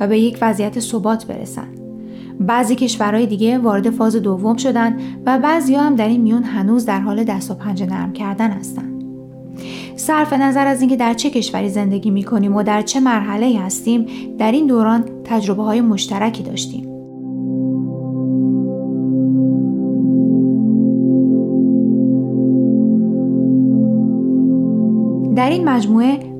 و به یک وضعیت ثبات برسن. بعضی کشورهای دیگه وارد فاز دوم شدن و بعضی هم در این میون هنوز در حال دست و پنجه نرم کردن هستن. صرف نظر از اینکه در چه کشوری زندگی می کنیم و در چه مرحله هستیم در این دوران تجربه های مشترکی داشتیم. در این مجموعه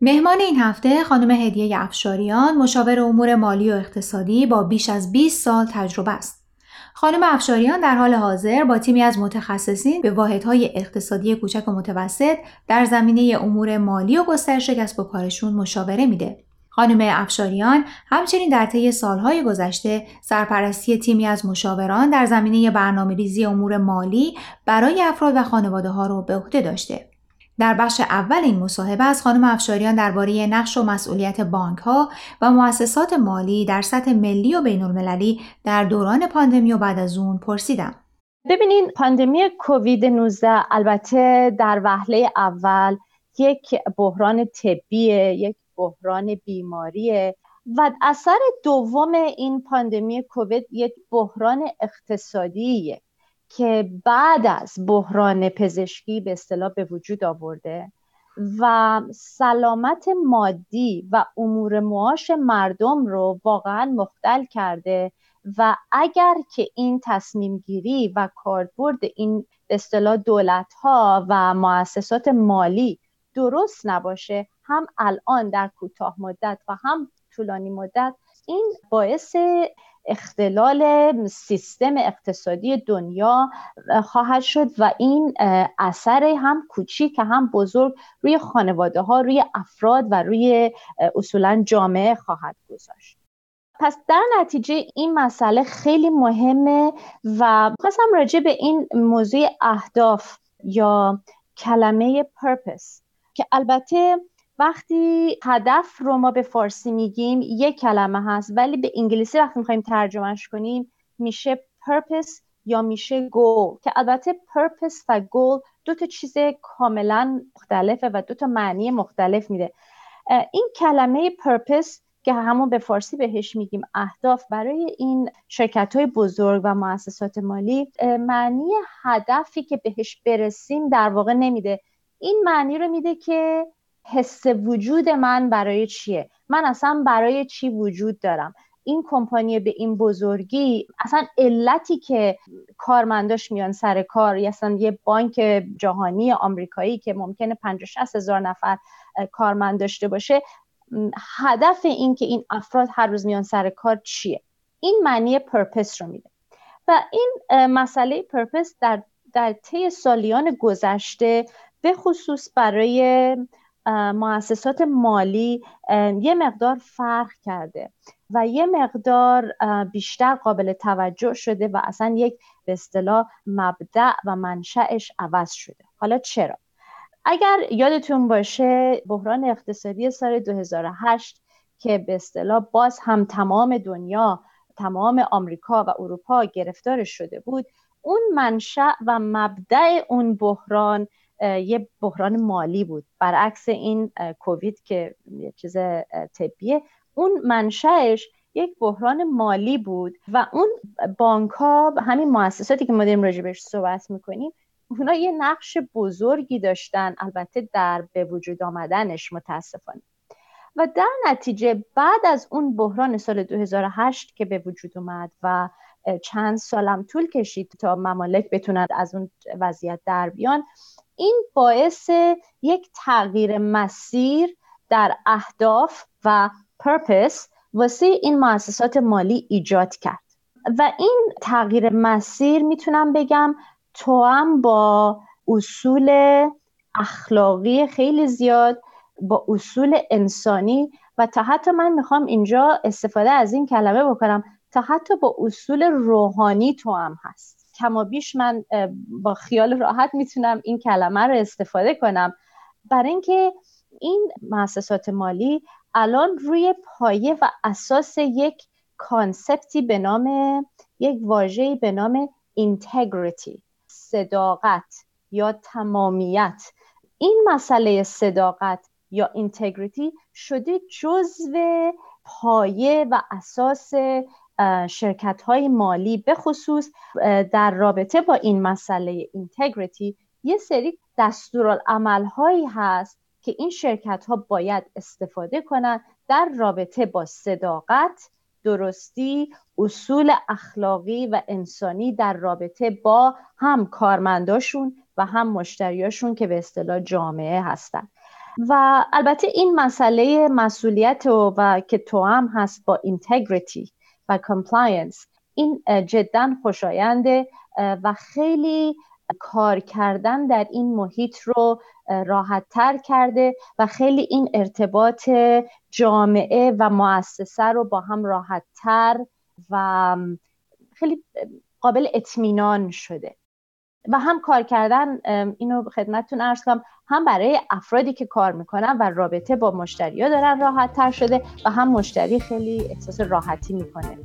مهمان این هفته خانم هدیه افشاریان مشاور امور مالی و اقتصادی با بیش از 20 سال تجربه است. خانم افشاریان در حال حاضر با تیمی از متخصصین به واحدهای اقتصادی کوچک و متوسط در زمینه امور مالی و گسترش کسب و کارشون مشاوره میده. خانم افشاریان همچنین در طی سالهای گذشته سرپرستی تیمی از مشاوران در زمینه برنامه ریزی امور مالی برای افراد و خانواده ها رو به عهده داشته. در بخش اول این مصاحبه از خانم افشاریان درباره نقش و مسئولیت بانک ها و مؤسسات مالی در سطح ملی و بین المللی در دوران پاندمی و بعد از اون پرسیدم. ببینین پاندمی کووید 19 البته در وهله اول یک بحران طبیه، یک بحران بیماریه و اثر دوم این پاندمی کووید یک بحران اقتصادیه که بعد از بحران پزشکی به اصطلاح به وجود آورده و سلامت مادی و امور معاش مردم رو واقعا مختل کرده و اگر که این تصمیم گیری و کاربرد این به اصطلاح دولت ها و مؤسسات مالی درست نباشه هم الان در کوتاه مدت و هم طولانی مدت این باعث اختلال سیستم اقتصادی دنیا خواهد شد و این اثر هم کوچیک هم بزرگ روی خانواده ها روی افراد و روی اصولا جامعه خواهد گذاشت. پس در نتیجه این مسئله خیلی مهمه و خواستم راجع به این موضوع اهداف یا کلمه پرپس که البته وقتی هدف رو ما به فارسی میگیم یک کلمه هست ولی به انگلیسی وقتی می‌خوایم ترجمهش کنیم میشه purpose یا میشه goal که البته purpose و goal دو تا چیز کاملا مختلفه و دو تا معنی مختلف میده. این کلمه purpose که همون به فارسی بهش میگیم اهداف برای این شرکت های بزرگ و مؤسسات مالی معنی هدفی که بهش برسیم در واقع نمیده. این معنی رو میده که حس وجود من برای چیه؟ من اصلا برای چی وجود دارم؟ این کمپانی به این بزرگی اصلا علتی که کارمنداش میان سر کار یا اصلا یه بانک جهانی آمریکایی که ممکنه 50 60 هزار نفر کارمند داشته باشه هدف این که این افراد هر روز میان سر کار چیه؟ این معنی پرپس رو میده. و این مسئله پرپس در در طی سالیان گذشته به خصوص برای مؤسسات مالی یه مقدار فرق کرده و یه مقدار بیشتر قابل توجه شده و اصلا یک به اصطلاح مبدع و منشأش عوض شده. حالا چرا؟ اگر یادتون باشه بحران اقتصادی سال 2008 که به اصطلاح باز هم تمام دنیا تمام آمریکا و اروپا گرفتار شده بود اون منشأ و مبدع اون بحران یه بحران مالی بود. برعکس این کووید که یه چیز طبیه اون منشأش یک بحران مالی بود و اون بانک ها همین مؤسساتی که ما داریم راجع بهش صحبت می‌کنیم اونا یه نقش بزرگی داشتن. البته در به وجود آمدنش متاسفانه. و در نتیجه بعد از اون بحران سال 2008 که به وجود اومد و چند سالم طول کشید تا ممالک بتونند از اون وضعیت در بیان این باعث یک تغییر مسیر در اهداف و پرپس واسه این مؤسسات مالی ایجاد کرد. و این تغییر مسیر می‌تونم بگم تو هم با اصول اخلاقی خیلی زیاد با اصول انسانی و تا حتی من می‌خوام اینجا استفاده از این کلمه بکنم تا حتی با اصول روحانی توأم هست. کما بیش من با خیال راحت می‌تونم این کلمه رو استفاده کنم. برای اینکه این مؤسسات مالی الان روی پایه و اساس یک concept ی به نام یک واژه‌ای به نام integrity صداقت یا تمامیت. این مسئله صداقت یا integrity شده جزو پایه و اساس شرکت های مالی به خصوص در رابطه با این مسئله اینتگریتی یه سری دستورالعمل هایی هست که این شرکت ها باید استفاده کنند در رابطه با صداقت درستی اصول اخلاقی و انسانی در رابطه با هم کارمنداشون و هم مشتریاشون که به اصطلاح جامعه هستند و البته این مسئله مسئولیت و, و که توأم هست با integrity و compliance این جدا خوشاینده و خیلی کار کردن در این محیط رو راحت تر کرده و خیلی این ارتباط جامعه و مؤسسه رو با هم راحت تر و خیلی قابل اطمینان شده. و هم کار کردن اینو خدمتتون ارز کنم هم برای افرادی که کار می‌کنن و رابطه با مشتری ها دارن راحت تر شده و هم مشتری خیلی احساس راحتی می‌کنه.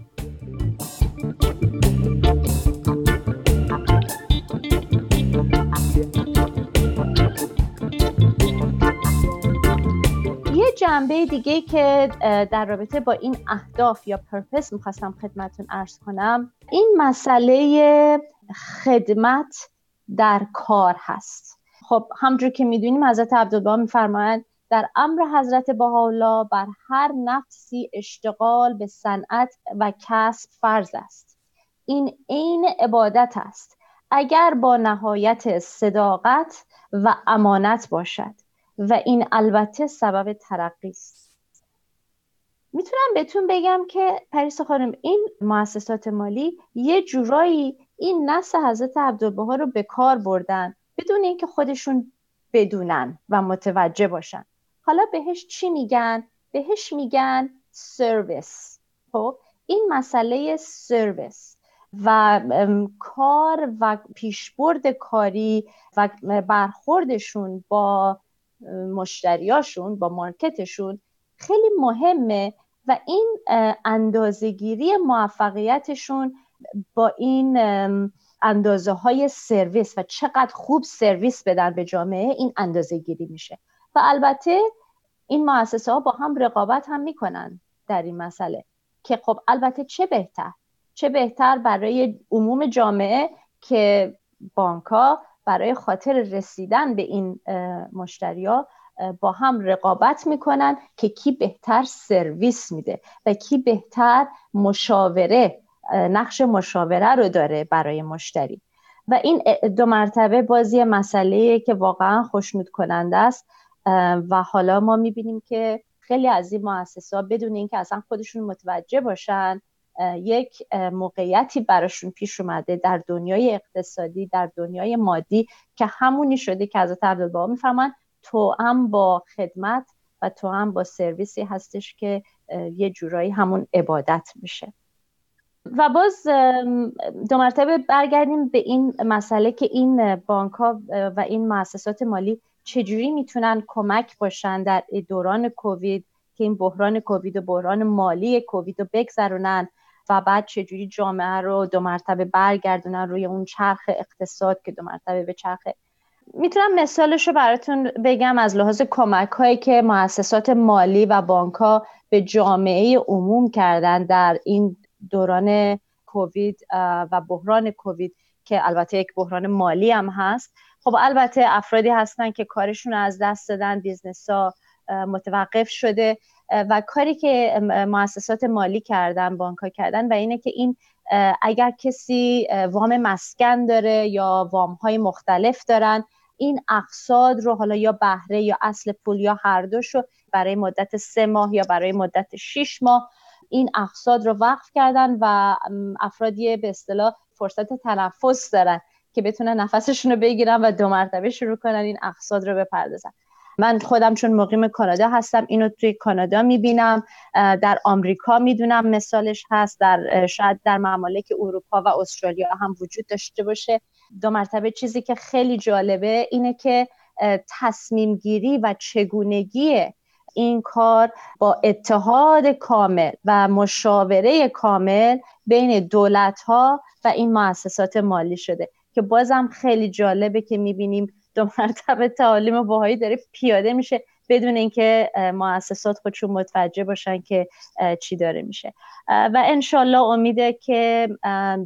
یه جنبه دیگه که در رابطه با این اهداف یا پرپس می‌خواستم خدمتون ارز کنم. این مسئله خدمت در کار هست. خب همجور که می‌دونیم حضرت عبدالبها میفرمایند در امر حضرت بهاءالله بر هر نفسی اشتغال به صنعت و کسب فرض است. این عین عبادت است. اگر با نهایت صداقت و امانت باشد. و این البته سبب ترقی است. می‌تونم بهتون بگم که پریس خانم این مؤسسات مالی یه جورایی این نسل حضرت عبدالبها رو به کار بردن بدون اینکه خودشون بدونن و متوجه باشن. حالا بهش چی میگن؟ بهش میگن سرویس. خب این مسئله سرویس و کار و پیشبرد کاری و برخوردشون با مشتریاشون با مارکتشون خیلی مهمه و این اندازهگیری موفقیتشون با این اندازه های سرویس و چقدر خوب سرویس بدن به جامعه این اندازه گیری میشه. و البته این مؤسسه ها با هم رقابت هم می‌کنن در این مسئله که خب البته چه بهتر؟ چه بهتر برای عموم جامعه که بانک ها برای خاطر رسیدن به این مشتریا با هم رقابت می‌کنن که کی بهتر سرویس میده و کی بهتر مشاوره نقش مشاوره رو داره برای مشتری. و این دو مرتبه بازی مسئله که واقعا خوشنود کننده است و حالا ما می‌بینیم که خیلی از این مؤسسه بدون اینکه اصلا خودشون متوجه باشن یک موقعیتی براشون پیش اومده در دنیای اقتصادی در دنیای مادی که همونی شده که از عبدالبها میفرمان تو هم با خدمت و تو هم با سرویسی هستش که یه جورایی همون عبادت میشه. و باز دو مرتبه برگردیم به این مسئله که این بانک ها و این مؤسسات مالی چجوری می‌تونن کمک باشن در دوران کووید که این بحران کووید و بحران مالی کووید رو بگذرونن و بعد چجوری جامعه رو دو مرتبه برگردونن روی اون چرخ اقتصاد که دو مرتبه به چرخ. می‌تونم مثالش رو براتون بگم از لحاظ کمک هایی که مؤسسات مالی و بانک ها به جامعه عموم کردن در این دوران کووید و بحران کووید که البته یک بحران مالی هم هست. خب البته افرادی هستن که کارشون از دست دادن business ها متوقف شده و کاری که مؤسسات مالی کردن بانک ها کردن و اینه که این اگر کسی وام مسکن داره یا وام های مختلف دارن این اقصاد رو حالا یا بهره یا اصل پول یا هر دوش رو برای مدت سه ماه یا برای مدت شیش ماه این اقصاد رو وقف کردن و افرادی به اصطلاح فرصت تنفس دارن که بتونن نفسشون رو بگیرن و دو مرتبه شروع کنن این اقصاد رو بپردازن. من خودم چون مقیم کانادا هستم اینو توی کانادا می‌بینم. در آمریکا می‌دونم مثالش هست. در شاید در ممالک اروپا و استرالیا هم وجود داشته باشه. دو مرتبه چیزی که خیلی جالبه اینه که تصمیم گیری و چگونگی این کار با اتحاد کامل و مشاوره کامل بین دولت ها و این مؤسسات مالی شده که بازم خیلی جالبه که می‌بینیم دو مرتبه تعالیم باهایی داره پیاده میشه بدون اینکه مؤسسات خودشون متوجه باشن که چی داره میشه. و انشالله امیده که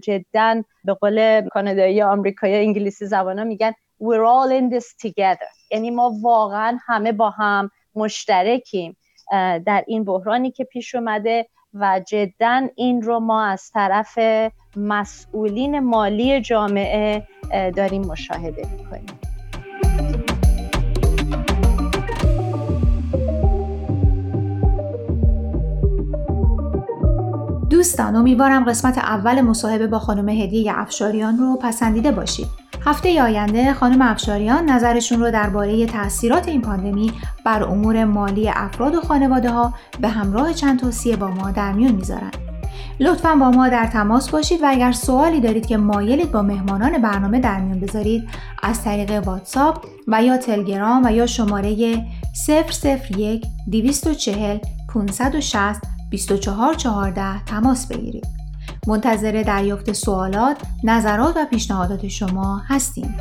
جدا به قول کانادایی آمریکایی انگلیسی زبانا میگن we're all in this together. یعنی ما واقعا همه با هم مشترکیم در این بحرانی که پیش اومده و جدا این رو ما از طرف مسئولین مالی جامعه داریم مشاهده می‌کنیم دوستان امیدوارم قسمت اول مصاحبه با خانم هدیه افشاریان رو پسندیده باشید. هفته آینده خانم افشاریان نظرشون رو درباره تاثیرات این پاندمی بر امور مالی افراد و خانواده ها به همراه چند توصیه با ما در میون می‌ذارن. لطفا با ما در تماس باشید و اگر سوالی دارید که مایلید با مهمانان برنامه در میون بذارید از طریق واتساپ و یا تلگرام و یا شماره 001 240 560 2414 تماس بگیرید. منتظر دریافت سوالات، نظرات و پیشنهادات شما هستیم.